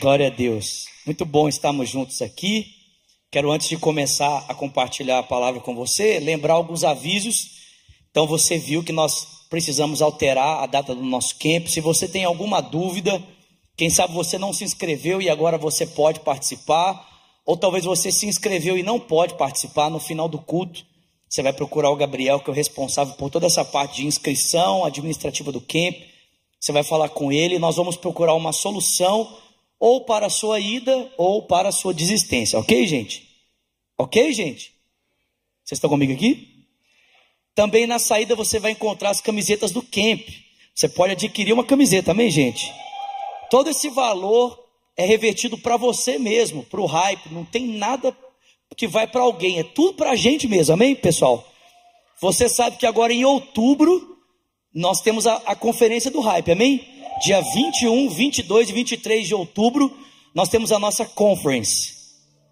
Glória a Deus. Muito bom estarmos juntos aqui. Quero, antes de começar a compartilhar a palavra com você, lembrar alguns avisos. Então, você viu que nós precisamos alterar a data do nosso camp. Se você tem alguma dúvida, quem sabe você não se inscreveu e agora você pode participar, ou talvez você se inscreveu e não pode participar no final do culto. Você vai procurar o Gabriel, que é o responsável por toda essa parte de inscrição administrativa do camp. Você vai falar com ele, nós vamos procurar uma solução ou para a sua ida ou para a sua desistência, ok, gente? Ok, gente? Vocês estão comigo aqui? Também na saída você vai encontrar as camisetas do camp. Você pode adquirir uma camiseta, amém, gente? Todo esse valor é revertido para você mesmo, para o hype. Não tem nada que vai para alguém, é tudo para a gente mesmo, amém, pessoal? Você sabe que agora em outubro nós temos a, a conferência do hype, amém? Dia 21, 22 e 23 de outubro, nós temos a nossa conference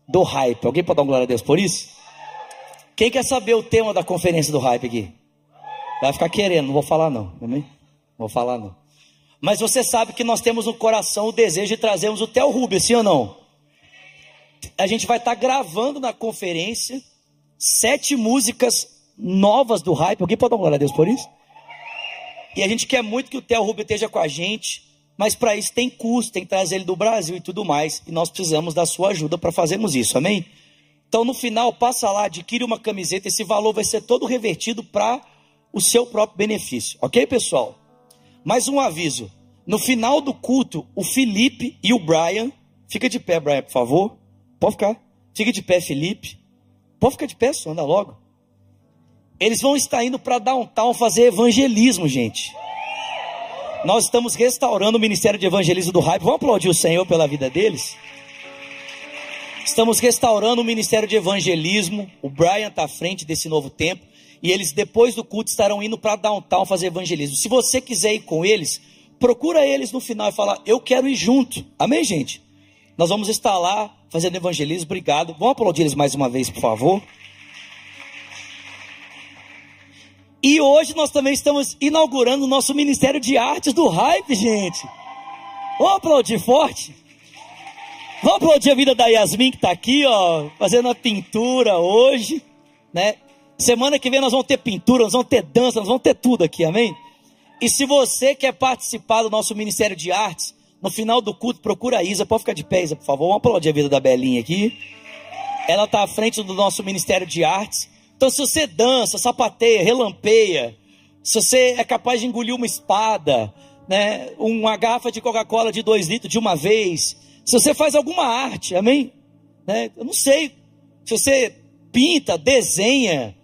do hype. Alguém pode dar uma glória a Deus por isso? Quem quer saber o tema da conferência do hype aqui? Vai ficar querendo, não vou falar não, amém? Vou falar não. Mas você sabe que nós temos no coração o desejo de trazermos o Theo Rubio, sim ou não? A gente vai estar gravando na conferência sete músicas novas do hype. Alguém pode dar uma glória a Deus por isso? E a gente quer muito que o Theo Rubio esteja com a gente, mas para isso tem custo, tem que trazer ele do Brasil e tudo mais. E nós precisamos da sua ajuda para fazermos isso, amém? Então no final, passa lá, adquire uma camiseta, esse valor vai ser todo revertido para o seu próprio benefício, ok, pessoal? Mais um aviso: no final do culto, o Felipe e o Brian, fica de pé, Brian, por favor. Pode ficar. Fica de pé, Felipe. Pode ficar de pé, só anda logo. Eles vão estar indo para downtown fazer evangelismo, gente. Nós estamos restaurando o ministério de evangelismo do Hype. Vamos aplaudir o Senhor pela vida deles? Estamos restaurando o ministério de evangelismo. O Brian está à frente desse novo tempo. E eles, depois do culto, estarão indo para downtown fazer evangelismo. Se você quiser ir com eles, procura eles no final e fala: Eu quero ir junto. Amém, gente? Nós vamos estar lá fazendo evangelismo. Obrigado. Vamos aplaudir eles mais uma vez, por favor. E hoje nós também estamos inaugurando o nosso Ministério de Artes do Hype, gente. Vamos aplaudir forte. Vamos aplaudir a vida da Yasmin que está aqui, ó, fazendo a pintura hoje, né? Semana que vem nós vamos ter pintura, nós vamos ter dança, nós vamos ter tudo aqui, amém? E se você quer participar do nosso Ministério de Artes, no final do culto, procura a Isa, pode ficar de pé, Isa, por favor. Vamos aplaudir a vida da Belinha aqui. Ela está à frente do nosso Ministério de Artes. Então, se você dança, sapateia, relampeia, se você é capaz de engolir uma espada, né, uma garrafa de Coca-Cola de dois litros de uma vez, se você faz alguma arte, amém? Né, eu não sei, se você pinta, desenha,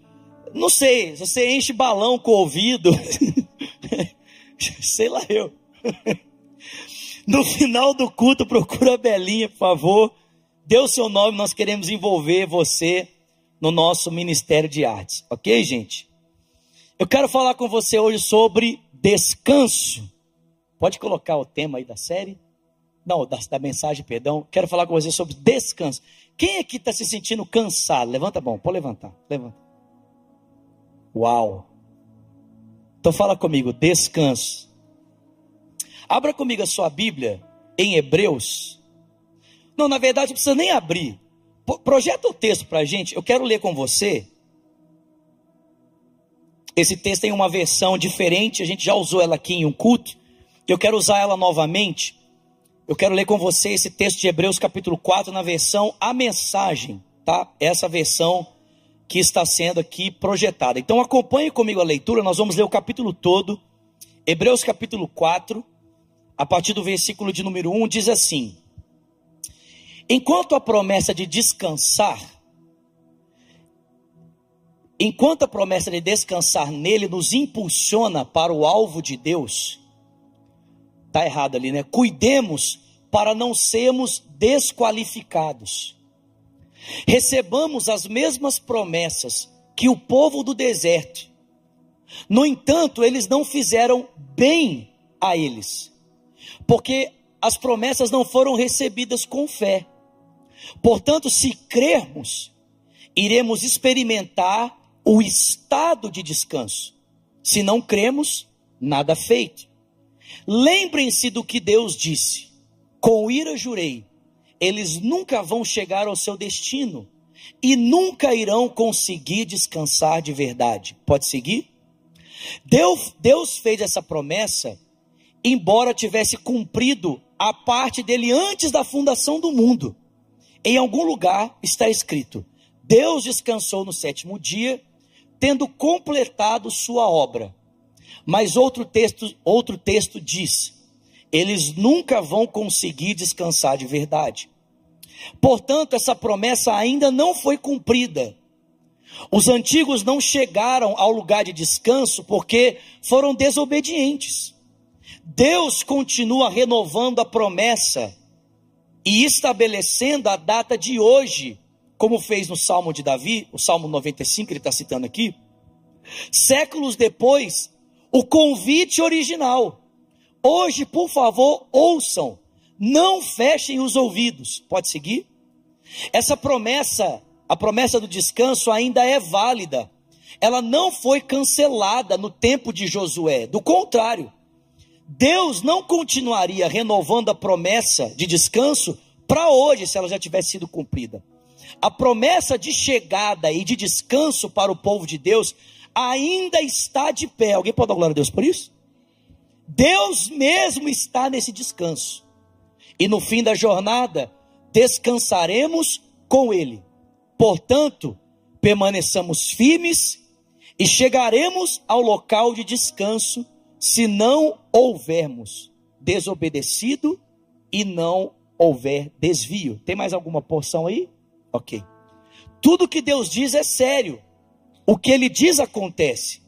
não sei, se você enche balão com o ouvido, sei lá eu. No final do culto, procura a Belinha, por favor. Dê o seu nome, nós queremos envolver você no nosso Ministério de Artes, ok, gente? Eu quero falar com você hoje sobre descanso. Pode colocar o tema aí da série? Não, da, da mensagem, perdão. Quero falar com você sobre descanso. Quem aqui está se sentindo cansado? Levanta a mão, pode levantar. Levanta. Uau! Então fala comigo, descanso. Abra comigo a sua Bíblia em Hebreus. Não, na verdade, não precisa nem abrir. Projeta o texto para a gente. Eu quero ler com você. Esse texto tem uma versão diferente. A gente já usou ela aqui em um culto. Eu quero usar ela novamente. Eu quero ler com você esse texto de Hebreus capítulo 4 na versão A Mensagem, tá? Essa versão que está sendo aqui projetada. Então acompanhe comigo a leitura, nós vamos ler o capítulo todo. Hebreus capítulo 4, a partir do versículo de número 1, diz assim: Enquanto a promessa de descansar, enquanto a promessa de descansar nele nos impulsiona para o alvo de Deus, está errado ali, né? Cuidemos para não sermos desqualificados. Recebamos as mesmas promessas que o povo do deserto. No entanto, eles não fizeram bem a eles, porque as promessas não foram recebidas com fé. Portanto, se crermos, iremos experimentar o estado de descanso. Se não cremos, nada feito. Lembrem-se do que Deus disse: Com ira jurei, eles nunca vão chegar ao seu destino e nunca irão conseguir descansar de verdade. Pode seguir? Deus, Deus fez essa promessa, embora tivesse cumprido a parte dele antes da fundação do mundo. Em algum lugar está escrito: Deus descansou no sétimo dia, tendo completado sua obra. Mas outro texto, outro texto diz: eles nunca vão conseguir descansar de verdade. Portanto, essa promessa ainda não foi cumprida. Os antigos não chegaram ao lugar de descanso porque foram desobedientes. Deus continua renovando a promessa e estabelecendo a data de hoje, como fez no Salmo de Davi, o Salmo 95, ele está citando aqui. Séculos depois, o convite original. Hoje, por favor, ouçam, não fechem os ouvidos. Pode seguir? Essa promessa a promessa do descanso ainda é válida. Ela não foi cancelada no tempo de Josué. Do contrário, Deus não continuaria renovando a promessa de descanso para hoje, se ela já tivesse sido cumprida. A promessa de chegada e de descanso para o povo de Deus ainda está de pé. Alguém pode dar glória a Deus por isso? Deus mesmo está nesse descanso. E no fim da jornada, descansaremos com Ele. Portanto, permaneçamos firmes e chegaremos ao local de descanso se não houvermos desobedecido e não houver desvio. Tem mais alguma porção aí? Ok. Tudo que Deus diz é sério. O que ele diz acontece.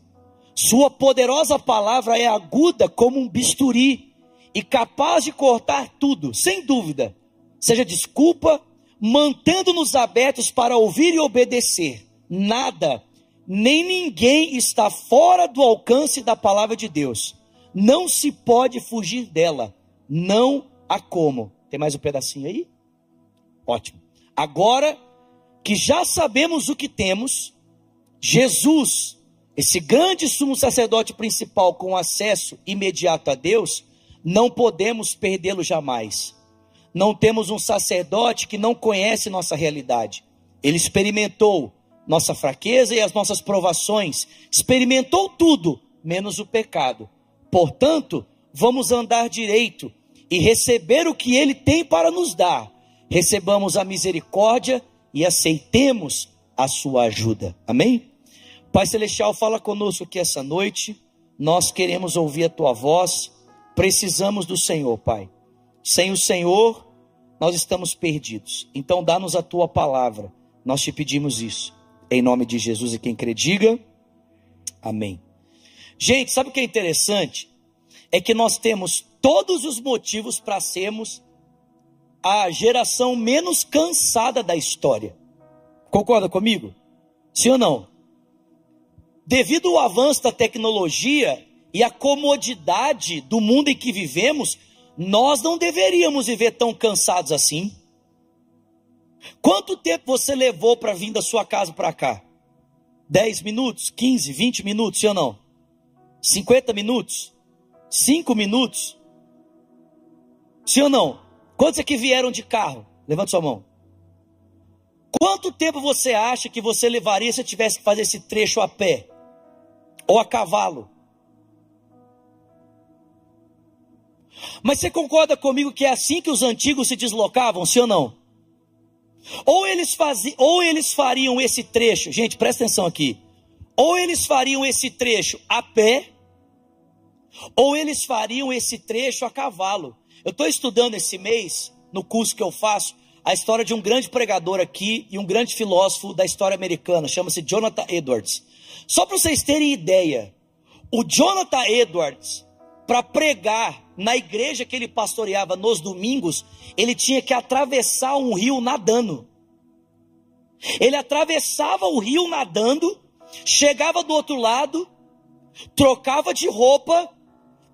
Sua poderosa palavra é aguda como um bisturi e capaz de cortar tudo, sem dúvida. Seja desculpa, mantendo-nos abertos para ouvir e obedecer. Nada, nem ninguém está fora do alcance da palavra de Deus. Não se pode fugir dela. Não há como. Tem mais um pedacinho aí? Ótimo. Agora que já sabemos o que temos, Jesus, esse grande sumo sacerdote principal com acesso imediato a Deus, não podemos perdê-lo jamais não temos um sacerdote que não conhece nossa realidade. Ele experimentou nossa fraqueza e as nossas provações, experimentou tudo, menos o pecado. Portanto, vamos andar direito e receber o que ele tem para nos dar. Recebamos a misericórdia e aceitemos a sua ajuda. Amém? Pai Celestial, fala conosco aqui essa noite. Nós queremos ouvir a tua voz. Precisamos do Senhor, Pai. Sem o Senhor, nós estamos perdidos. Então, dá-nos a tua palavra. Nós te pedimos isso. Em nome de Jesus e quem crê, diga amém. Gente, sabe o que é interessante? É que nós temos todos os motivos para sermos a geração menos cansada da história. Concorda comigo? Sim ou não? Devido ao avanço da tecnologia e à comodidade do mundo em que vivemos, nós não deveríamos viver tão cansados assim. Quanto tempo você levou para vir da sua casa para cá? 10 minutos, 15, 20 minutos, sim ou não? 50 minutos? 5 minutos? Sim ou não? Quantos aqui vieram de carro? Levanta sua mão. Quanto tempo você acha que você levaria se tivesse que fazer esse trecho a pé? Ou a cavalo? Mas você concorda comigo que é assim que os antigos se deslocavam, sim ou não? Ou eles, faziam, ou eles fariam esse trecho, gente, presta atenção aqui. Ou eles fariam esse trecho a pé, ou eles fariam esse trecho a cavalo. Eu estou estudando esse mês, no curso que eu faço, a história de um grande pregador aqui e um grande filósofo da história americana, chama-se Jonathan Edwards. Só para vocês terem ideia, o Jonathan Edwards, para pregar na igreja que ele pastoreava nos domingos, ele tinha que atravessar um rio nadando. Ele atravessava o rio nadando, chegava do outro lado, trocava de roupa,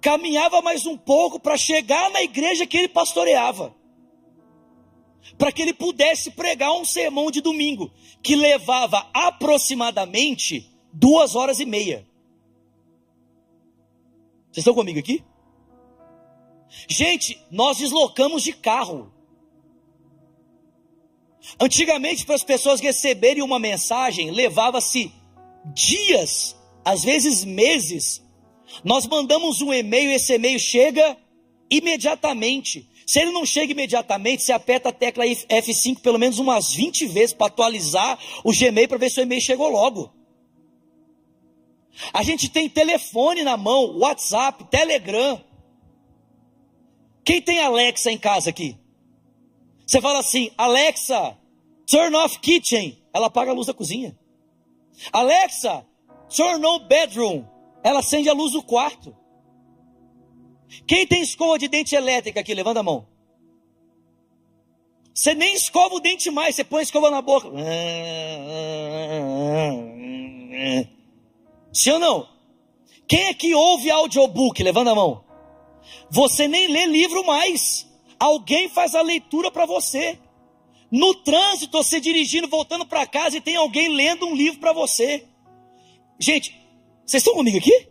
caminhava mais um pouco para chegar na igreja que ele pastoreava. Para que ele pudesse pregar um sermão de domingo, que levava aproximadamente duas horas e meia. Vocês estão comigo aqui? Gente, nós deslocamos de carro. Antigamente, para as pessoas receberem uma mensagem, levava-se dias, às vezes meses. Nós mandamos um e-mail, esse e-mail chega imediatamente. Se ele não chega imediatamente, você aperta a tecla F5 pelo menos umas 20 vezes para atualizar o Gmail para ver se o e-mail chegou logo. A gente tem telefone na mão, WhatsApp, Telegram. Quem tem Alexa em casa aqui? Você fala assim, Alexa, turn off kitchen. Ela apaga a luz da cozinha. Alexa, turn on bedroom. Ela acende a luz do quarto. Quem tem escova de dente elétrica aqui? Levanta a mão. Você nem escova o dente mais, você põe a escova na boca. Sim ou não? Quem é que ouve audiobook? Levanta a mão. Você nem lê livro mais. Alguém faz a leitura para você. No trânsito, você dirigindo, voltando para casa e tem alguém lendo um livro para você. Gente, vocês estão comigo aqui?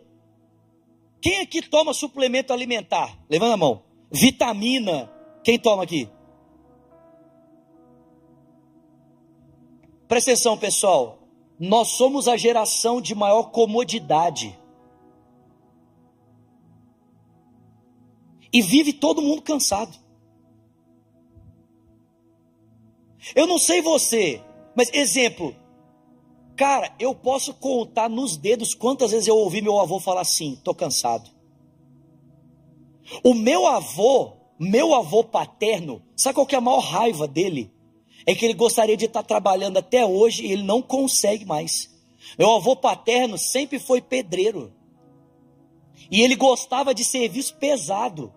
Quem aqui toma suplemento alimentar? Levanta a mão. Vitamina. Quem toma aqui? Presta atenção, pessoal. Nós somos a geração de maior comodidade. E vive todo mundo cansado. Eu não sei você, mas exemplo, cara, eu posso contar nos dedos quantas vezes eu ouvi meu avô falar assim: tô cansado. O meu avô, meu avô paterno, sabe qual que é a maior raiva dele? É que ele gostaria de estar trabalhando até hoje e ele não consegue mais. Meu avô paterno sempre foi pedreiro. E ele gostava de serviço pesado.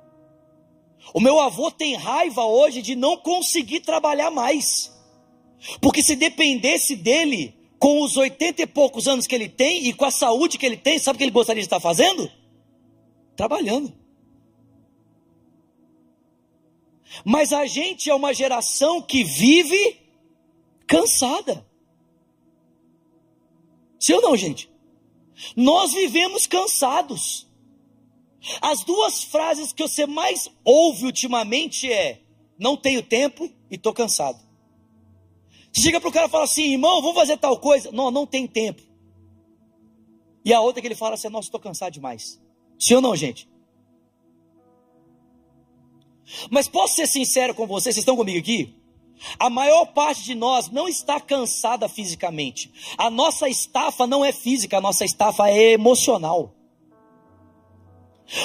O meu avô tem raiva hoje de não conseguir trabalhar mais. Porque se dependesse dele, com os oitenta e poucos anos que ele tem e com a saúde que ele tem, sabe o que ele gostaria de estar fazendo? Trabalhando. Mas a gente é uma geração que vive cansada. Sim ou não, gente? Nós vivemos cansados. As duas frases que você mais ouve ultimamente é: não tenho tempo e estou cansado. Você chega para o cara e fala assim, irmão, vamos fazer tal coisa. Não, não tem tempo. E a outra que ele fala assim, nossa, estou cansado demais. Sim ou não, gente? Mas posso ser sincero com vocês, vocês estão comigo aqui? A maior parte de nós não está cansada fisicamente. A nossa estafa não é física, a nossa estafa é emocional.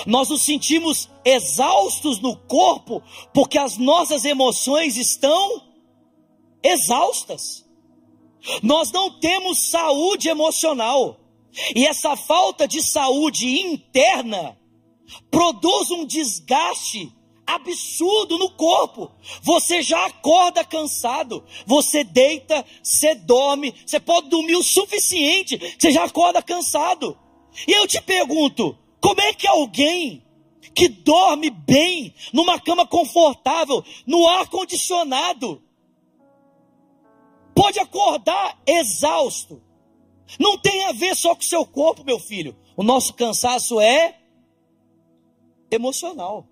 Nós nos sentimos exaustos no corpo porque as nossas emoções estão exaustas. Nós não temos saúde emocional. E essa falta de saúde interna produz um desgaste absurdo no corpo. Você já acorda cansado, você deita, você dorme, você pode dormir o suficiente, você já acorda cansado. E eu te pergunto, como é que alguém que dorme bem, numa cama confortável, no ar condicionado, pode acordar exausto? Não tem a ver só com o seu corpo, meu filho. O nosso cansaço é emocional.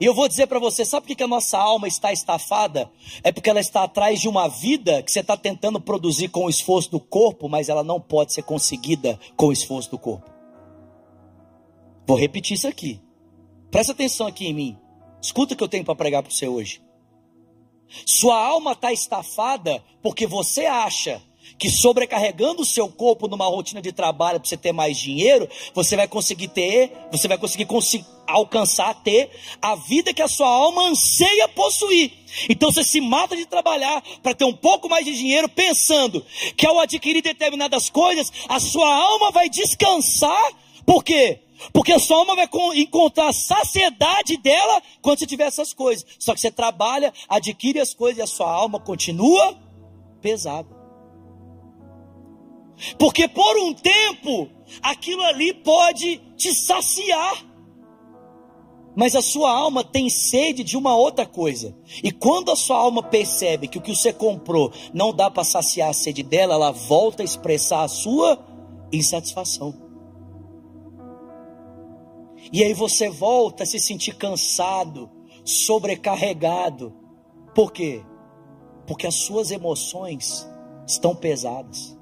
E eu vou dizer para você, sabe por que a nossa alma está estafada? É porque ela está atrás de uma vida que você está tentando produzir com o esforço do corpo, mas ela não pode ser conseguida com o esforço do corpo. Vou repetir isso aqui. Presta atenção aqui em mim. Escuta o que eu tenho para pregar para você hoje. Sua alma está estafada porque você acha que sobrecarregando o seu corpo numa rotina de trabalho para você ter mais dinheiro, você vai conseguir ter, você vai conseguir alcançar, ter a vida que a sua alma anseia possuir. Então você se mata de trabalhar para ter um pouco mais de dinheiro, pensando que ao adquirir determinadas coisas, a sua alma vai descansar. Por quê? Porque a sua alma vai encontrar a saciedade dela quando você tiver essas coisas. Só que você trabalha, adquire as coisas e a sua alma continua pesada. Porque por um tempo, aquilo ali pode te saciar. Mas a sua alma tem sede de uma outra coisa. E quando a sua alma percebe que o que você comprou não dá para saciar a sede dela, ela volta a expressar a sua insatisfação. E aí você volta a se sentir cansado, sobrecarregado. Por quê? Porque as suas emoções estão pesadas.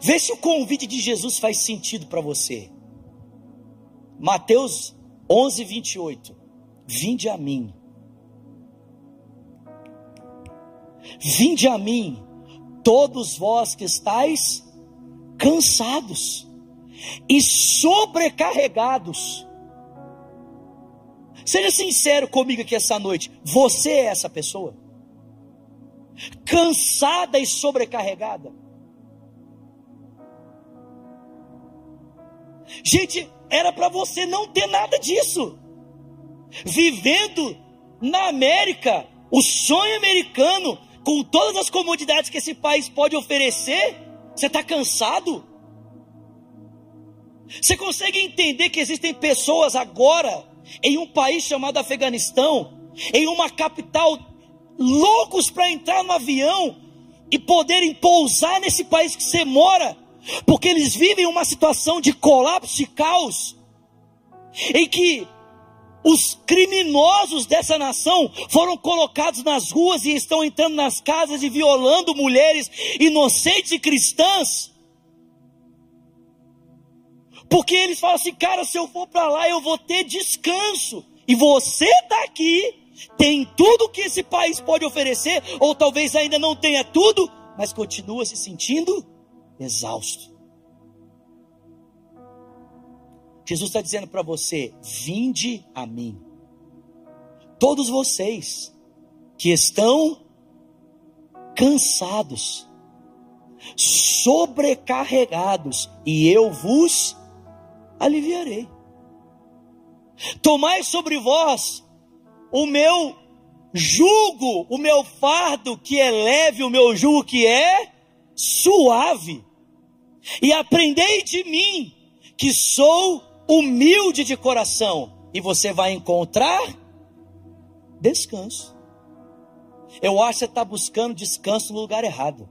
Vê se o convite de Jesus faz sentido para você. Mateus 11, 28. Vinde a mim. Vinde a mim, todos vós que estáis cansados e sobrecarregados. Seja sincero comigo aqui essa noite. Você é essa pessoa? Cansada e sobrecarregada? Gente, era para você não ter nada disso. Vivendo na América, o sonho americano, com todas as comodidades que esse país pode oferecer, você está cansado? Você consegue entender que existem pessoas agora, em um país chamado Afeganistão, em uma capital, loucos para entrar no avião e poderem pousar nesse país que você mora, porque eles vivem uma situação de colapso, de caos, em que os criminosos dessa nação foram colocados nas ruas e estão entrando nas casas e violando mulheres inocentes e cristãs. Porque eles falam assim, cara, se eu for para lá eu vou ter descanso. E você está aqui, tem tudo que esse país pode oferecer, ou talvez ainda não tenha tudo, mas continua se sentindo exausto. Jesus está dizendo para você: vinde a mim. Todos vocês que estão cansados, sobrecarregados, e eu vos aliviarei. Tomai sobre vós o meu jugo, o meu fardo que é leve, o meu jugo que é suave. E aprendei de mim, que sou humilde de coração, e você vai encontrar descanso. Eu acho que você está buscando descanso no lugar errado.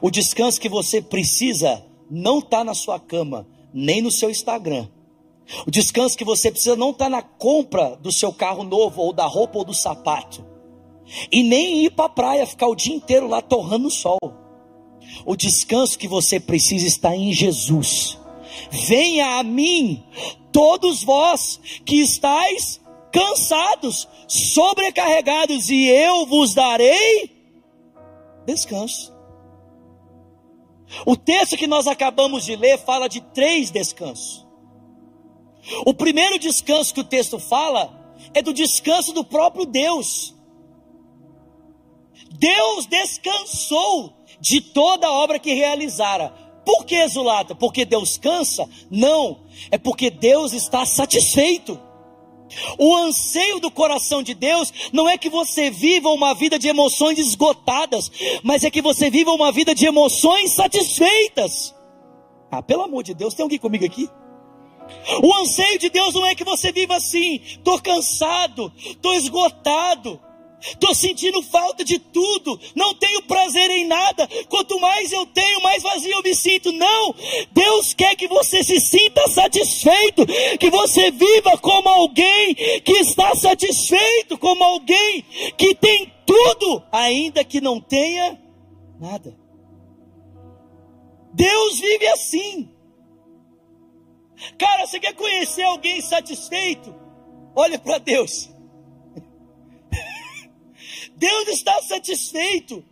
O descanso que você precisa não está na sua cama, nem no seu Instagram. O descanso que você precisa não está na compra do seu carro novo, ou da roupa, ou do sapato. E nem ir para a praia, ficar o dia inteiro lá torrando o sol. O descanso que você precisa está em Jesus. Venha a mim, todos vós que estáis cansados, sobrecarregados, e eu vos darei descanso. O texto que nós acabamos de ler fala de três descansos. O primeiro descanso que o texto fala é do descanso do próprio Deus. Deus descansou de toda a obra que realizara. Por que, Zulata? Porque Deus cansa? Não, é porque Deus está satisfeito. O anseio do coração de Deus não é que você viva uma vida de emoções esgotadas, mas é que você viva uma vida de emoções satisfeitas. Ah, pelo amor de Deus, tem alguém comigo aqui? O anseio de Deus não é que você viva assim, estou cansado, estou esgotado, estou sentindo falta de tudo, não tenho prazer em nada, quanto mais eu tenho, mais vazio eu me sinto. Não, Deus quer que você se sinta satisfeito, que você viva como alguém que está satisfeito, como alguém que tem tudo, ainda que não tenha nada. Deus vive assim. Cara, você quer conhecer alguém satisfeito? Olha para Deus. Deus está satisfeito.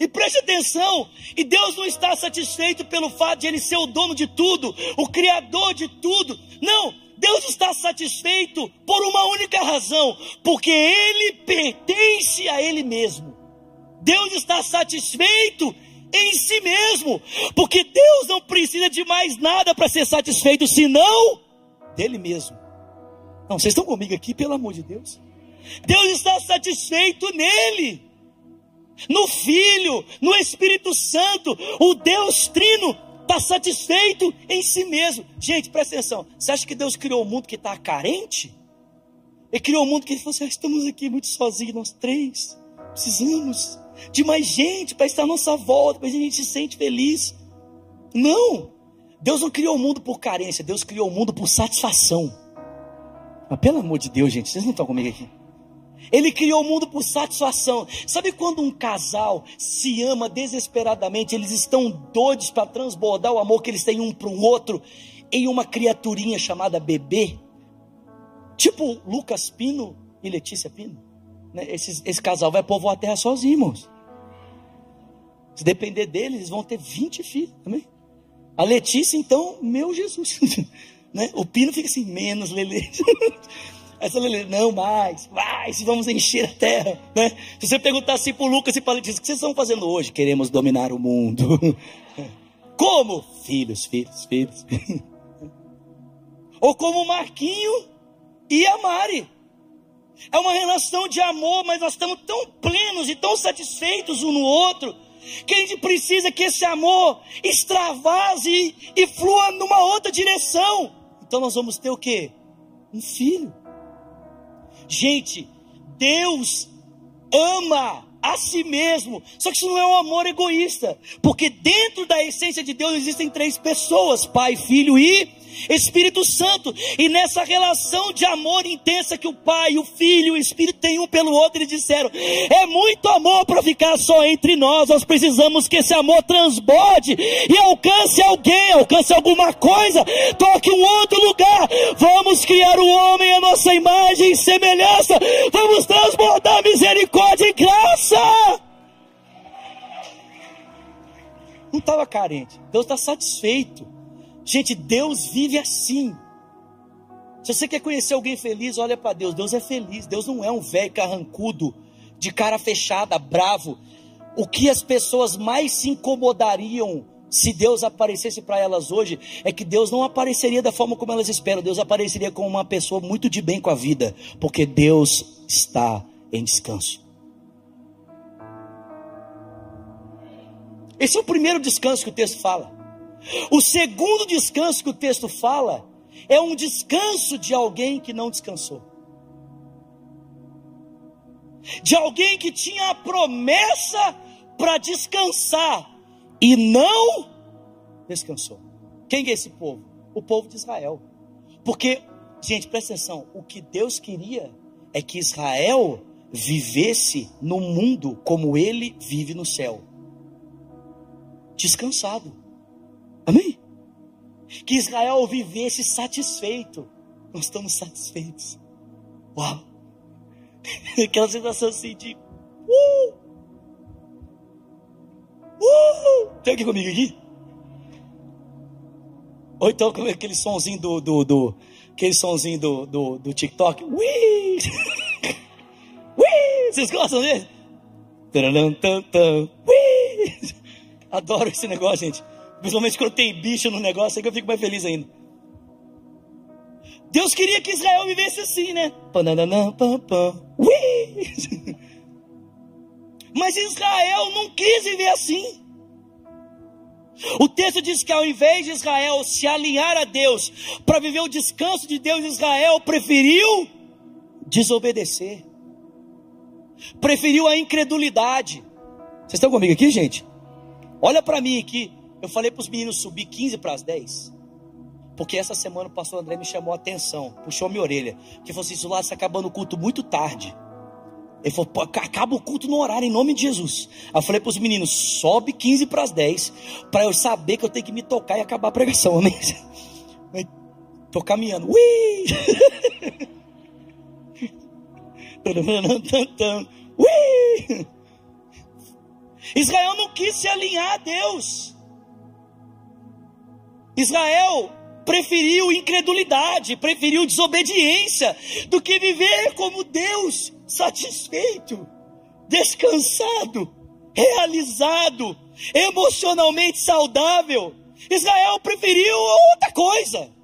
E preste atenção, e Deus não está satisfeito pelo fato de Ele ser o dono de tudo, o Criador de tudo. Não, Deus está satisfeito por uma única razão, porque Ele pertence a Ele mesmo. Deus está satisfeito em si mesmo, porque Deus não precisa de mais nada para ser satisfeito, senão dele mesmo. Não, vocês estão comigo aqui, pelo amor de Deus. Deus está satisfeito nele, no Filho, no Espírito Santo. O Deus Trino está satisfeito em si mesmo. Gente, presta atenção. Você acha que Deus criou um mundo que está carente? Ele criou um mundo que ele falou assim: ah, estamos aqui muito sozinhos, nós três. Precisamos de mais gente para estar à nossa volta, para a gente se sente feliz. Não. Deus não criou o mundo por carência, Deus criou o mundo por satisfação. Mas pelo amor de Deus, gente, vocês não estão comigo aqui. Ele criou o mundo por satisfação. Sabe quando um casal se ama desesperadamente, eles estão doidos para transbordar o amor que eles têm um para o outro em uma criaturinha chamada bebê? Tipo Lucas Pino e Letícia Pino. Né? Esse, esse casal vai povoar a terra sozinho, irmãos. Se depender deles, eles vão ter 20 filhos também. A Letícia, então, meu Jesus. né? O Pino fica assim, menos Lele. Essa não mais, mais, vamos encher a terra. Né? Se você perguntar assim para o Lucas e para a Letícia, o que vocês estão fazendo hoje? Queremos dominar o mundo. Como? Filhos, filhos, filhos. Ou como o Marquinho e a Mari. É uma relação de amor, mas nós estamos tão plenos e tão satisfeitos um no outro, que a gente precisa que esse amor extravase e flua numa outra direção. Então nós vamos ter o quê? Um filho. Gente, Deus ama a si mesmo. Só que isso não é um amor egoísta, porque dentro da essência de Deus existem três pessoas: Pai, Filho e Espírito Santo. E nessa relação de amor intensa que o Pai, o Filho e o Espírito têm um pelo outro, eles disseram: é muito amor para ficar só entre nós. Nós precisamos que esse amor transborde e alcance alguém, alcance alguma coisa, toque um outro lugar. Vamos criar o homem à nossa imagem e semelhança. Vamos transbordar misericórdia e graça. Não estava carente, Deus está satisfeito. Gente, Deus vive assim. Se você quer conhecer alguém feliz, olha para Deus. Deus é feliz. Deus não é um velho carrancudo, de cara fechada, bravo. O que as pessoas mais se incomodariam se Deus aparecesse para elas hoje é que Deus não apareceria da forma como elas esperam. Deus apareceria como uma pessoa muito de bem com a vida, porque Deus está em descanso. Esse é o primeiro descanso que o texto fala. O segundo descanso que o texto fala é um descanso de alguém que não descansou. De alguém que tinha a promessa para descansar e não descansou. Quem é esse povo? O povo de Israel. Porque, gente, presta atenção: o que Deus queria é que Israel vivesse no mundo como ele vive no céu descansado. Amém? Que Israel vivesse satisfeito. Nós estamos satisfeitos. Uau! Aquela sensação assim de. Uh! Uh! Tem aqui comigo aqui? Ou então aquele sonzinho do, do, do aquele sonzinho do, do, do TikTok. Ui! Ui! Vocês gostam dele? Ui! Adoro esse negócio, gente. Principalmente quando tem bicho no negócio, aí que eu fico mais feliz ainda. Deus queria que Israel vivesse assim, né? Mas Israel não quis viver assim. O texto diz que ao invés de Israel se alinhar a Deus para viver o descanso de Deus, Israel preferiu desobedecer, preferiu a incredulidade. Vocês estão comigo aqui, gente? Olha para mim aqui. Eu falei para os meninos subir 15 para as 10. Porque essa semana o pastor André me chamou a atenção, puxou minha orelha. Que falou assim: isso lá está acabando o culto muito tarde. Ele falou: acaba o culto no horário, em nome de Jesus. Aí eu falei para os meninos: sobe 15 para as 10, para eu saber que eu tenho que me tocar e acabar a pregação. Amém? Estou caminhando. Ui! Ui! Israel não quis se alinhar a Deus. Israel preferiu incredulidade, preferiu desobediência, do que viver como Deus, satisfeito, descansado, realizado, emocionalmente saudável. Israel preferiu outra coisa.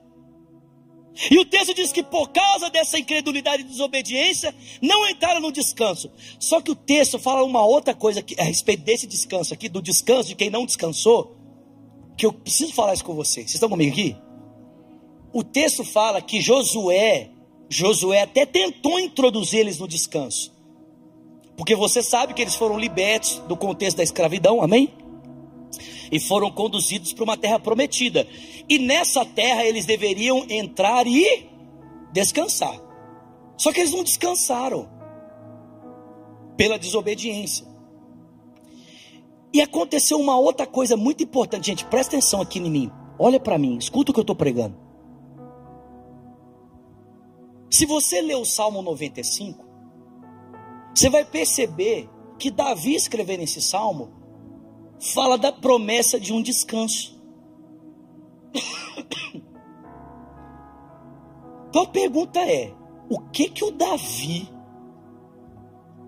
E o texto diz que por causa dessa incredulidade e desobediência, não entraram no descanso. Só que o texto fala uma outra coisa a respeito desse descanso aqui, do descanso de quem não descansou que eu preciso falar isso com vocês. Vocês estão comigo aqui? O texto fala que Josué, Josué até tentou introduzir eles no descanso. Porque você sabe que eles foram libertos do contexto da escravidão, amém? e foram conduzidos para uma terra prometida. E nessa terra eles deveriam entrar e descansar. Só que eles não descansaram pela desobediência. E aconteceu uma outra coisa muito importante, gente, presta atenção aqui em mim. Olha para mim, escuta o que eu estou pregando. Se você ler o Salmo 95, você vai perceber que Davi escrevendo esse salmo fala da promessa de um descanso. Então a pergunta é: o que que o Davi,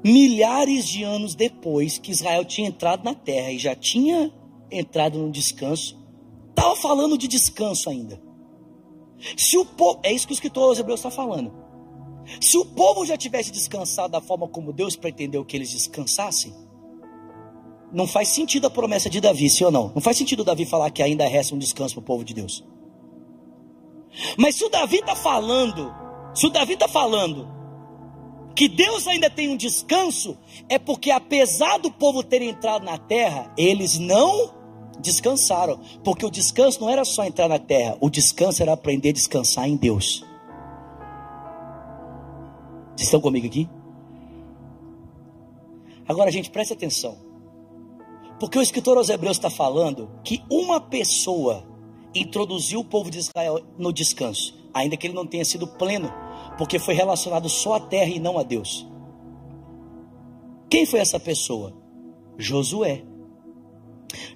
milhares de anos depois que Israel tinha entrado na terra e já tinha entrado no descanso, estava falando de descanso ainda? Se o povo, é isso que o escritor aos Hebreus está falando. Se o povo já tivesse descansado da forma como Deus pretendeu que eles descansassem, não faz sentido a promessa de Davi, sim ou não? Não faz sentido Davi falar que ainda resta um descanso para o povo de Deus. Mas se o Davi está falando, se o Davi está falando que Deus ainda tem um descanso, é porque apesar do povo ter entrado na terra, eles não descansaram, porque o descanso não era só entrar na terra, o descanso era aprender a descansar em Deus. Vocês estão comigo aqui? Agora, gente, preste atenção. Porque o escritor aos Hebreus está falando que uma pessoa introduziu o povo de Israel no descanso, ainda que ele não tenha sido pleno, porque foi relacionado só à terra e não a Deus. Quem foi essa pessoa? Josué.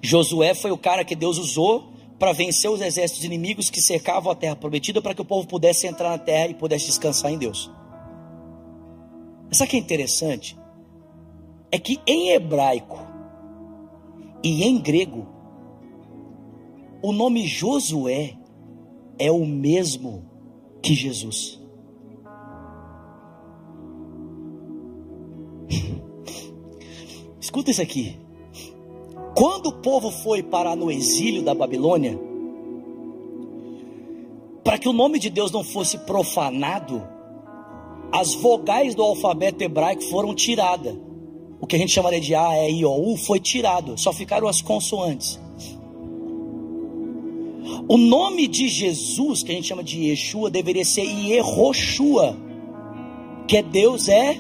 Josué foi o cara que Deus usou para vencer os exércitos inimigos que cercavam a terra prometida para que o povo pudesse entrar na terra e pudesse descansar em Deus. Sabe o que é interessante? É que em hebraico e em grego, o nome Josué é o mesmo que Jesus. Escuta isso aqui. Quando o povo foi parar no exílio da Babilônia, para que o nome de Deus não fosse profanado, as vogais do alfabeto hebraico foram tiradas. O que a gente chamaria de A, E, I, O, U foi tirado, só ficaram as consoantes. O nome de Jesus, que a gente chama de Yeshua, deveria ser Yehoshua, que é Deus é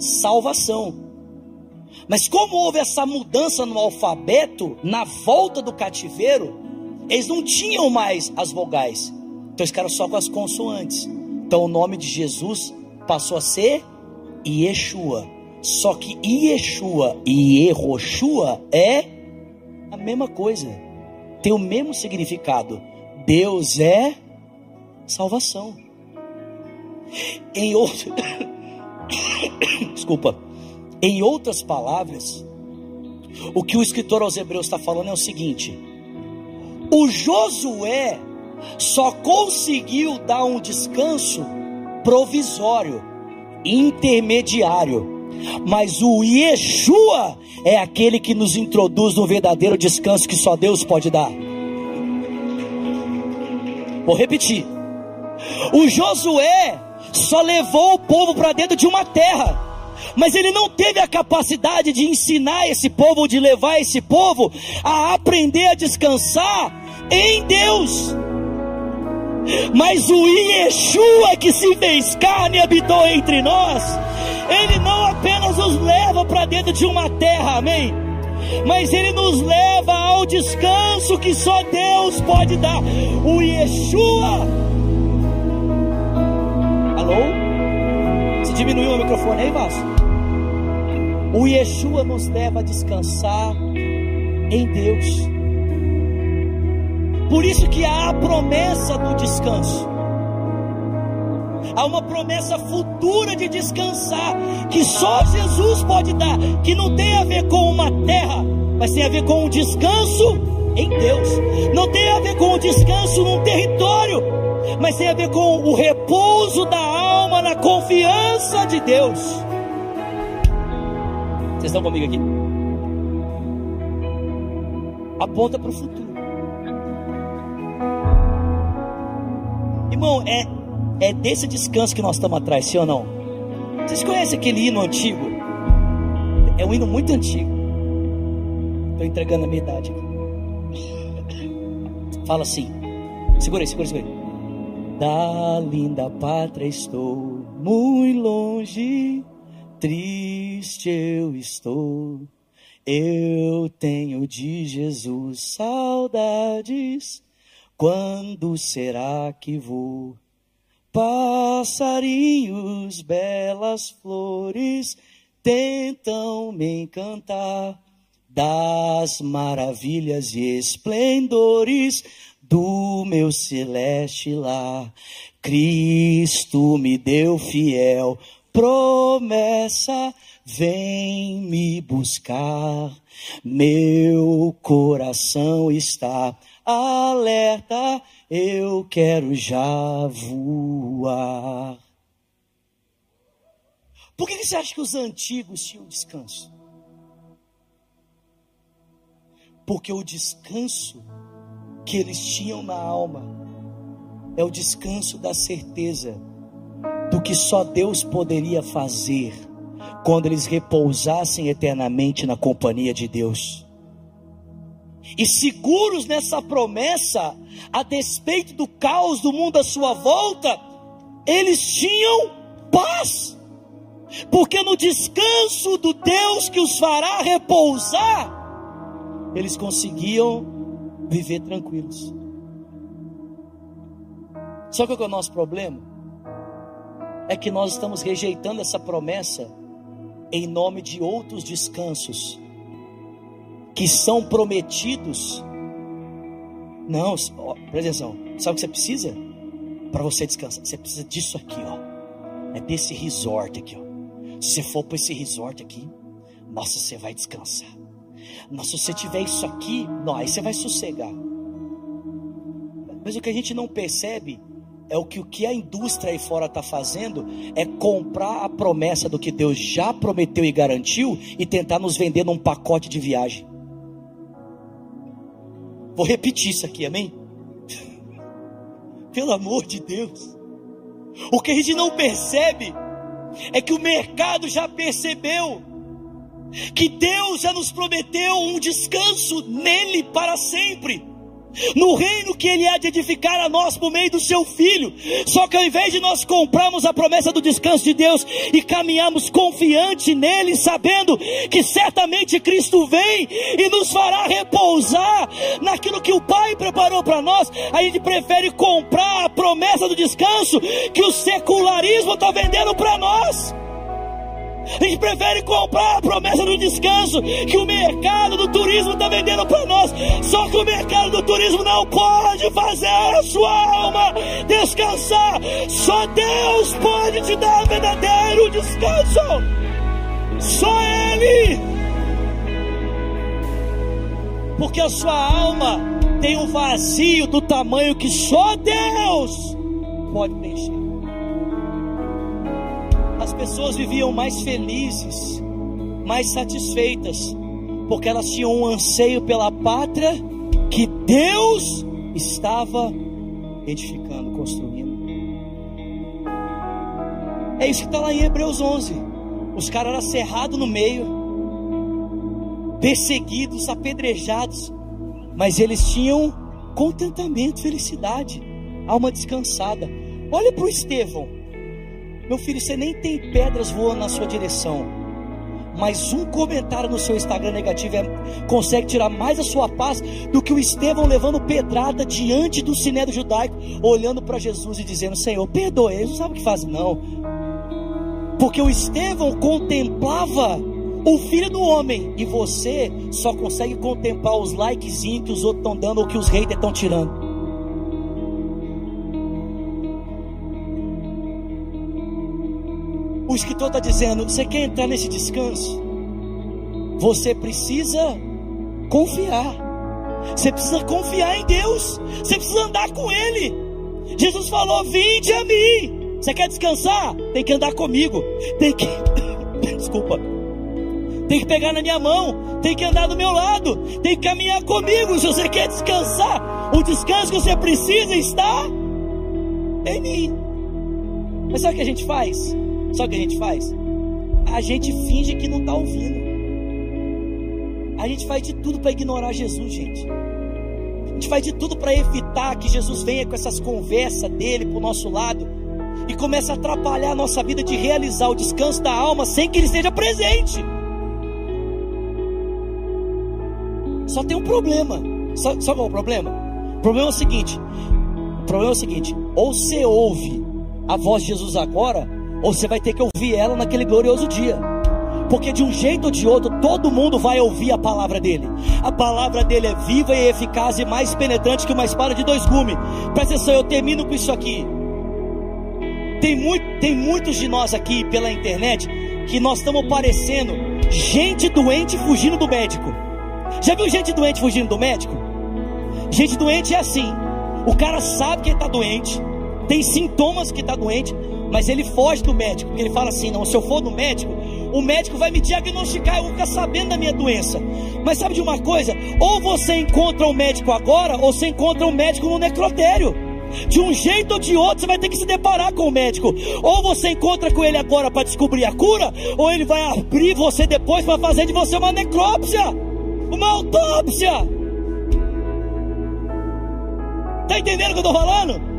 salvação. Mas como houve essa mudança no alfabeto, na volta do cativeiro, eles não tinham mais as vogais. Então eles ficaram só com as consoantes. Então o nome de Jesus passou a ser Yeshua. Só que Yeshua e Yehoshua é a mesma coisa. Tem o mesmo significado. Deus é salvação. Em outro Desculpa. Em outras palavras, o que o escritor aos Hebreus está falando é o seguinte: o Josué só conseguiu dar um descanso provisório, intermediário, mas o Yeshua é aquele que nos introduz no verdadeiro descanso que só Deus pode dar. Vou repetir. O Josué só levou o povo para dentro de uma terra mas ele não teve a capacidade de ensinar esse povo, de levar esse povo a aprender a descansar em Deus. Mas o Yeshua que se fez carne e habitou entre nós, ele não apenas nos leva para dentro de uma terra, amém? Mas ele nos leva ao descanso que só Deus pode dar. O Yeshua. Se diminuiu o microfone aí, Vasco? O Yeshua nos leva a descansar em Deus. Por isso que há a promessa do descanso. Há uma promessa futura de descansar que só Jesus pode dar, que não tem a ver com uma terra, mas tem a ver com um descanso em Deus. Não tem a ver com o um descanso num território, mas tem a ver com o repouso da na confiança de Deus. Vocês estão comigo aqui? Aponta para o futuro. Irmão, é, é desse descanso que nós estamos atrás, sim ou não? Vocês conhecem aquele hino antigo? É um hino muito antigo. Estou entregando a minha idade aqui. Fala assim. Segura aí, segura, segura aí. Da linda pátria estou muito longe, triste eu estou. Eu tenho de Jesus saudades. Quando será que vou? Passarinhos, belas flores tentam me encantar das maravilhas e esplendores do meu celeste lar. Cristo me deu fiel promessa, vem me buscar. Meu coração está alerta, eu quero já voar. Por que você acha que os antigos tinham descanso? Porque o descanso que eles tinham na alma é o descanso da certeza do que só Deus poderia fazer quando eles repousassem eternamente na companhia de Deus. E seguros nessa promessa, a despeito do caos do mundo à sua volta, eles tinham paz. Porque no descanso do Deus que os fará repousar, eles conseguiam viver tranquilos. Só que o é o nosso problema? É que nós estamos rejeitando essa promessa em nome de outros descansos que são prometidos. Não, ó, presta atenção. Sabe o que você precisa? Para você descansar. Você precisa disso aqui, ó. É desse resort aqui, ó. Se você for para esse resort aqui, nossa, você vai descansar. Nossa, se você tiver isso aqui, não, aí você vai sossegar. Mas o que a gente não percebe é o que, o que a indústria aí fora está fazendo é comprar a promessa do que Deus já prometeu e garantiu e tentar nos vender num pacote de viagem. Vou repetir isso aqui, amém? Pelo amor de Deus. O que a gente não percebe é que o mercado já percebeu que Deus já nos prometeu um descanso nele para sempre no reino que Ele há de edificar a nós por meio do Seu Filho. Só que ao invés de nós comprarmos a promessa do descanso de Deus e caminharmos confiante nele, sabendo que certamente Cristo vem e nos fará repousar naquilo que o Pai preparou para nós, a gente prefere comprar a promessa do descanso que o secularismo está vendendo para nós. A gente prefere comprar a promessa do descanso que o mercado do turismo está vendendo para nós. Só que o mercado do turismo não pode fazer a sua alma descansar. Só Deus pode te dar verdadeiro descanso. Só Ele. Porque a sua alma tem um vazio do tamanho que só Deus pode preencher pessoas viviam mais felizes, mais satisfeitas, porque elas tinham um anseio pela pátria que Deus estava edificando, construindo. É isso que está lá em Hebreus 11. Os caras eram cerrados no meio, perseguidos, apedrejados, mas eles tinham contentamento, felicidade, alma descansada. Olha para o Estevão. Meu filho, você nem tem pedras voando na sua direção. Mas um comentário no seu Instagram negativo é, consegue tirar mais a sua paz do que o Estevão levando pedrada diante do sinédrio judaico, olhando para Jesus e dizendo: Senhor, perdoe, eles não sabem o que fazem, não. Porque o Estevão contemplava o filho do homem, e você só consegue contemplar os likezinhos que os outros estão dando ou que os haters estão tirando. Escritor está dizendo: você quer entrar nesse descanso? Você precisa confiar. Você precisa confiar em Deus. Você precisa andar com Ele. Jesus falou: Vinde a mim. Você quer descansar? Tem que andar comigo. Tem que. Desculpa. Tem que pegar na minha mão. Tem que andar do meu lado. Tem que caminhar comigo. Se você quer descansar, o descanso que você precisa está em mim. Mas sabe o que a gente faz? Sabe o que a gente faz? A gente finge que não está ouvindo. A gente faz de tudo para ignorar Jesus, gente. gente faz de tudo para evitar que Jesus venha com essas conversas dele para o nosso lado e comece a atrapalhar a nossa vida de realizar o descanso da alma sem que ele esteja presente. Só tem um problema. Sabe, sabe qual é o problema? O problema é o seguinte: o problema é o seguinte, ou você ouve a voz de Jesus agora, ou você vai ter que ouvir ela naquele glorioso dia. Porque de um jeito ou de outro, todo mundo vai ouvir a palavra dele. A palavra dele é viva e eficaz e mais penetrante que uma espada de dois gumes. Presta atenção, eu termino com isso aqui. Tem, muito, tem muitos de nós aqui pela internet que nós estamos parecendo gente doente fugindo do médico. Já viu gente doente fugindo do médico? Gente doente é assim: o cara sabe que ele está doente, tem sintomas que está doente, mas ele foge do médico, porque ele fala assim: não, se eu for no médico, o médico vai me diagnosticar, eu vou ficar sabendo da minha doença. Mas sabe de uma coisa? Ou você encontra um médico agora, ou você encontra um médico no necrotério. De um jeito ou de outro, você vai ter que se deparar com o médico. Ou você encontra com ele agora para descobrir a cura, ou ele vai abrir você depois para fazer de você uma necrópsia, uma autópsia. Está entendendo o que eu estou falando?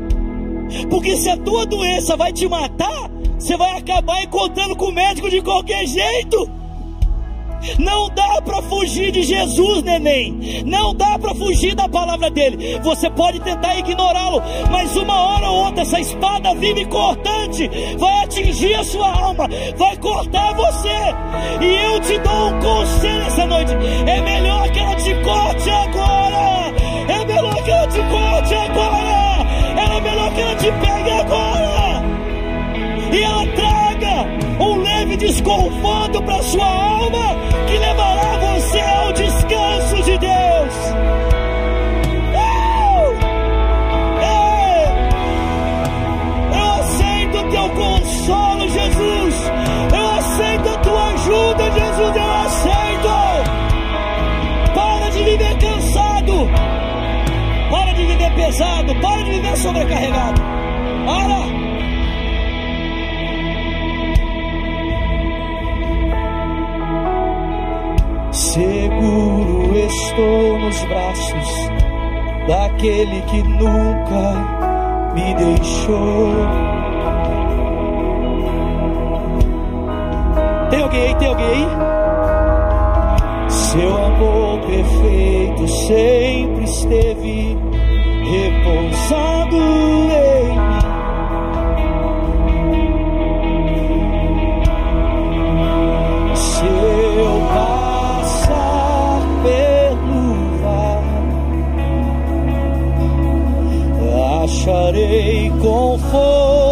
Porque se a tua doença vai te matar, você vai acabar encontrando com o médico de qualquer jeito. Não dá para fugir de Jesus, neném. Não dá para fugir da palavra dele. Você pode tentar ignorá-lo, mas uma hora ou outra essa espada viva e cortante vai atingir a sua alma, vai cortar você. E eu te dou um conselho essa noite: é melhor que ela te corte agora. É melhor que ela te corte agora. É melhor que ela te pegue agora. E ela traga um leve desconforto para sua alma que levará pesado. Para de viver sobrecarregado. Para. Seguro estou nos braços daquele que nunca me deixou. Tem alguém aí? Tem alguém aí? Seu amor perfeito sempre esteve repousado em mim. Se eu passar pelo vale, acharei conforto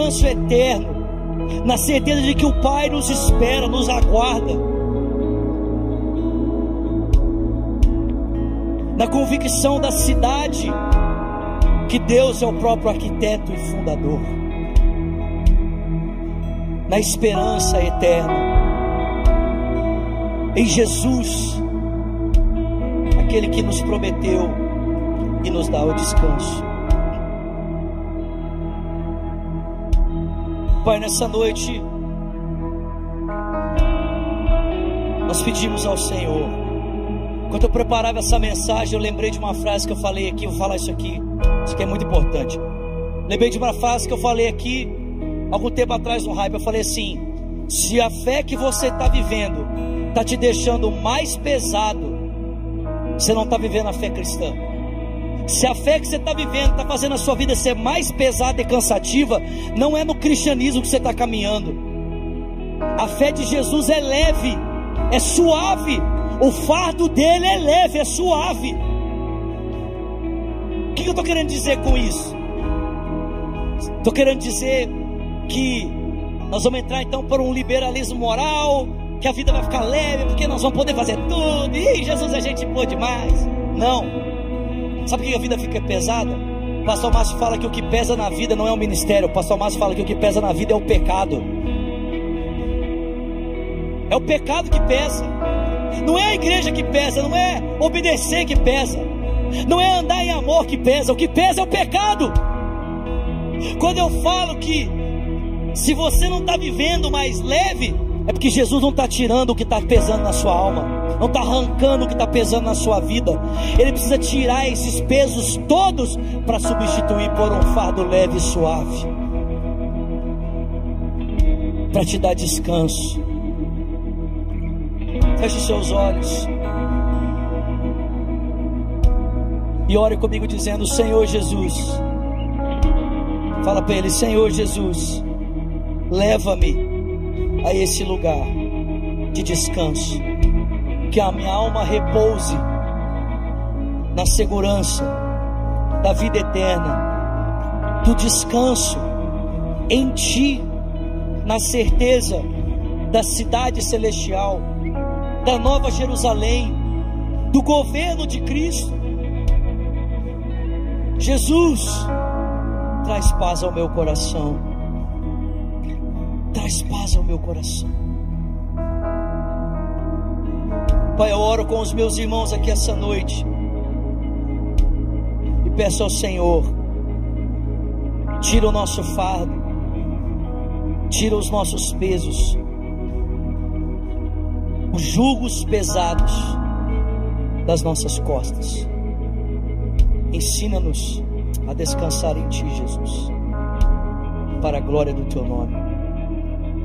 descanso eterno, na certeza de que o Pai nos espera, nos aguarda, na convicção da cidade que Deus é o próprio arquiteto e fundador, na esperança eterna, em Jesus, aquele que nos prometeu e nos dá o descanso. Pai, nessa noite, nós pedimos ao Senhor. Quando eu preparava essa mensagem, eu lembrei de uma frase que eu falei aqui. Vou falar isso aqui, isso aqui é muito importante. Lembrei de uma frase que eu falei aqui, algum tempo atrás no hype. Eu falei assim: se a fé que você está vivendo está te deixando mais pesado, você não está vivendo a fé cristã. Se a fé que você está vivendo está fazendo a sua vida ser mais pesada e cansativa, não é no cristianismo que você está caminhando. A fé de Jesus é leve, é suave. O fardo dele é leve, é suave. O que eu estou querendo dizer com isso? Estou querendo dizer que nós vamos entrar então por um liberalismo moral, que a vida vai ficar leve, porque nós vamos poder fazer tudo. E Jesus é gente boa demais. Não. Sabe por que a vida fica pesada? O pastor Márcio fala que o que pesa na vida não é o ministério. O pastor Márcio fala que o que pesa na vida é o pecado. É o pecado que pesa. Não é a igreja que pesa, não é obedecer que pesa. Não é andar em amor que pesa. O que pesa é o pecado. Quando eu falo que se você não está vivendo mais leve, é porque Jesus não está tirando o que está pesando na sua alma, não está arrancando o que está pesando na sua vida. Ele precisa tirar esses pesos todos para substituir por um fardo leve e suave, para te dar descanso. Feche seus olhos e ore comigo dizendo: Senhor Jesus. Fala para ele: Senhor Jesus, leva-me a esse lugar de descanso. Que a minha alma repouse na segurança da vida eterna, do descanso em Ti, na certeza da cidade celestial, da nova Jerusalém, do governo de Cristo. Jesus, traz paz ao meu coração. Traz paz ao meu coração. Pai, eu oro com os meus irmãos aqui essa noite. E peço ao Senhor, tira o nosso fardo, tira os nossos pesos, os julgos pesados das nossas costas. Ensina-nos a descansar em Ti, Jesus, para a glória do Teu nome.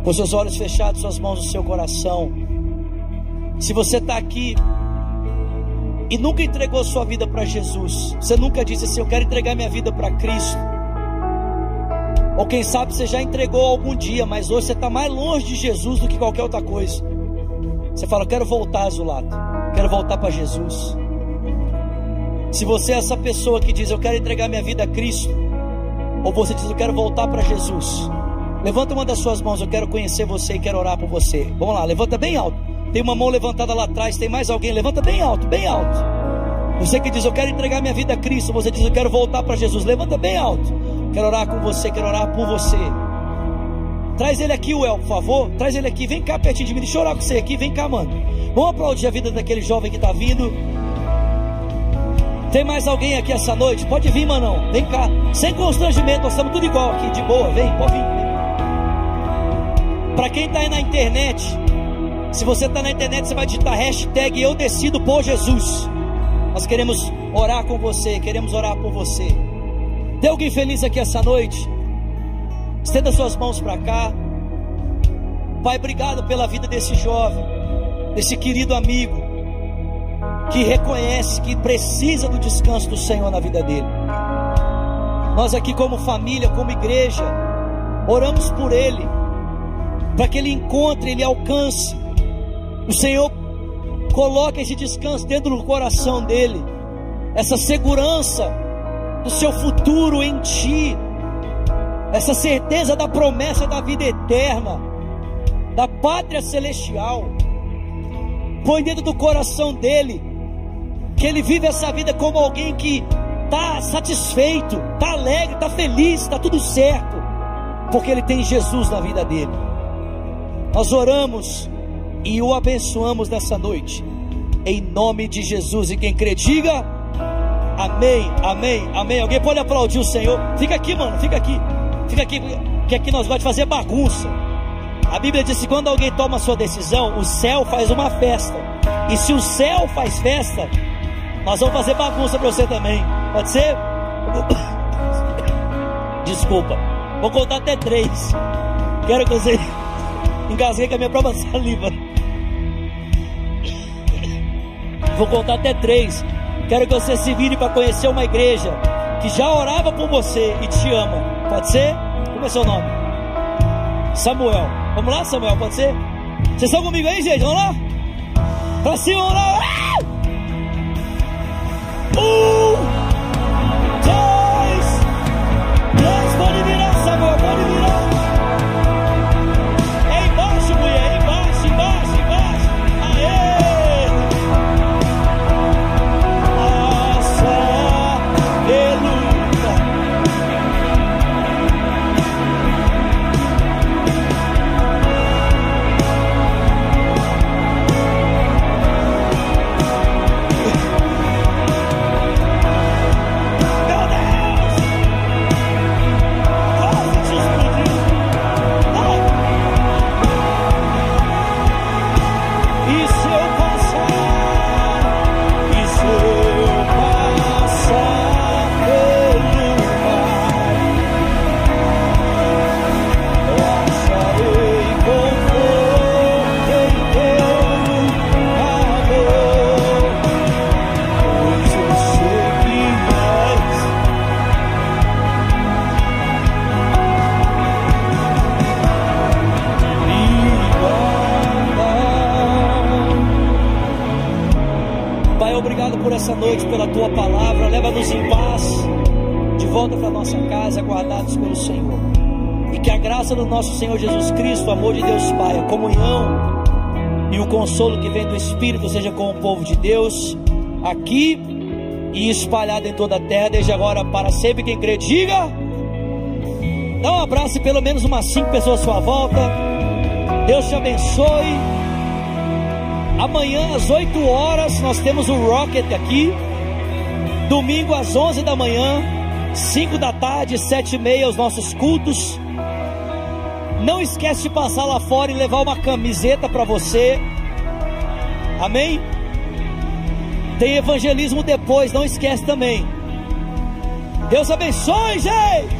Com seus olhos fechados, suas mãos no seu coração. Se você está aqui e nunca entregou sua vida para Jesus, você nunca disse assim: Eu quero entregar minha vida para Cristo. Ou quem sabe você já entregou algum dia, mas hoje você está mais longe de Jesus do que qualquer outra coisa. Você fala: Quero voltar, Azulato. Quero voltar para Jesus. Se você é essa pessoa que diz eu quero entregar minha vida a Cristo, ou você diz eu quero voltar para Jesus, levanta uma das suas mãos, eu quero conhecer você e quero orar por você. Vamos lá, levanta bem alto. Tem uma mão levantada lá atrás, tem mais alguém? Levanta bem alto, bem alto. Você que diz eu quero entregar minha vida a Cristo, você diz eu quero voltar para Jesus, levanta bem alto. Quero orar com você, quero orar por você. Traz ele aqui, Uel, por favor. Traz ele aqui, vem cá pertinho de mim. Deixa eu orar com você aqui, vem cá, mano. Vamos aplaudir a vida daquele jovem que está vindo. Tem mais alguém aqui essa noite? Pode vir, manão. Vem cá. Sem constrangimento, nós estamos tudo igual aqui, de boa. Vem, pode vir. Para quem está aí na internet, se você está na internet, você vai digitar hashtag Eu Decido por Jesus. Nós queremos orar com você, queremos orar por você. Tem alguém feliz aqui essa noite? Estenda suas mãos para cá. Pai, obrigado pela vida desse jovem, desse querido amigo que reconhece que precisa do descanso do Senhor na vida dele. Nós aqui, como família, como igreja, oramos por ele, para que ele encontre, ele alcance. O Senhor coloque esse descanso dentro do coração dele, essa segurança do seu futuro em Ti, essa certeza da promessa da vida eterna, da pátria celestial. Põe dentro do coração dele que ele vive essa vida como alguém que está satisfeito, está alegre, está feliz, está tudo certo, porque ele tem Jesus na vida dele. Nós oramos e o abençoamos nessa noite, em nome de Jesus. E quem crê, diga amém, amém, amém. Alguém pode aplaudir o Senhor? Fica aqui, mano, fica aqui, fica aqui, que aqui nós vamos fazer bagunça. A Bíblia diz que quando alguém toma sua decisão, o céu faz uma festa. E se o céu faz festa, nós vamos fazer bagunça para você também. Pode ser? Desculpa. Vou contar até três. Quero que você engasguei com a minha própria saliva. Vou contar até três. Quero que você se vire para conhecer uma igreja que já orava por você e te ama. Pode ser? Como é seu nome? Samuel. Vamos lá, Samuel? Pode ser? Vocês estão comigo aí, gente? Vamos lá? Pra cima, vamos lá! Um, de Deus, aqui e espalhado em toda a terra, desde agora para sempre. Quem crê, diga. Dá um abraço e pelo menos umas cinco pessoas à sua volta. Deus te abençoe. Amanhã às 8 horas nós temos o Rocket aqui. Domingo às 11 da manhã, 5 da tarde, 7 e meia, os nossos cultos. Não esquece de passar lá fora e levar uma camiseta para você. Amém? Tem evangelismo depois, não esquece também. Deus abençoe, gente!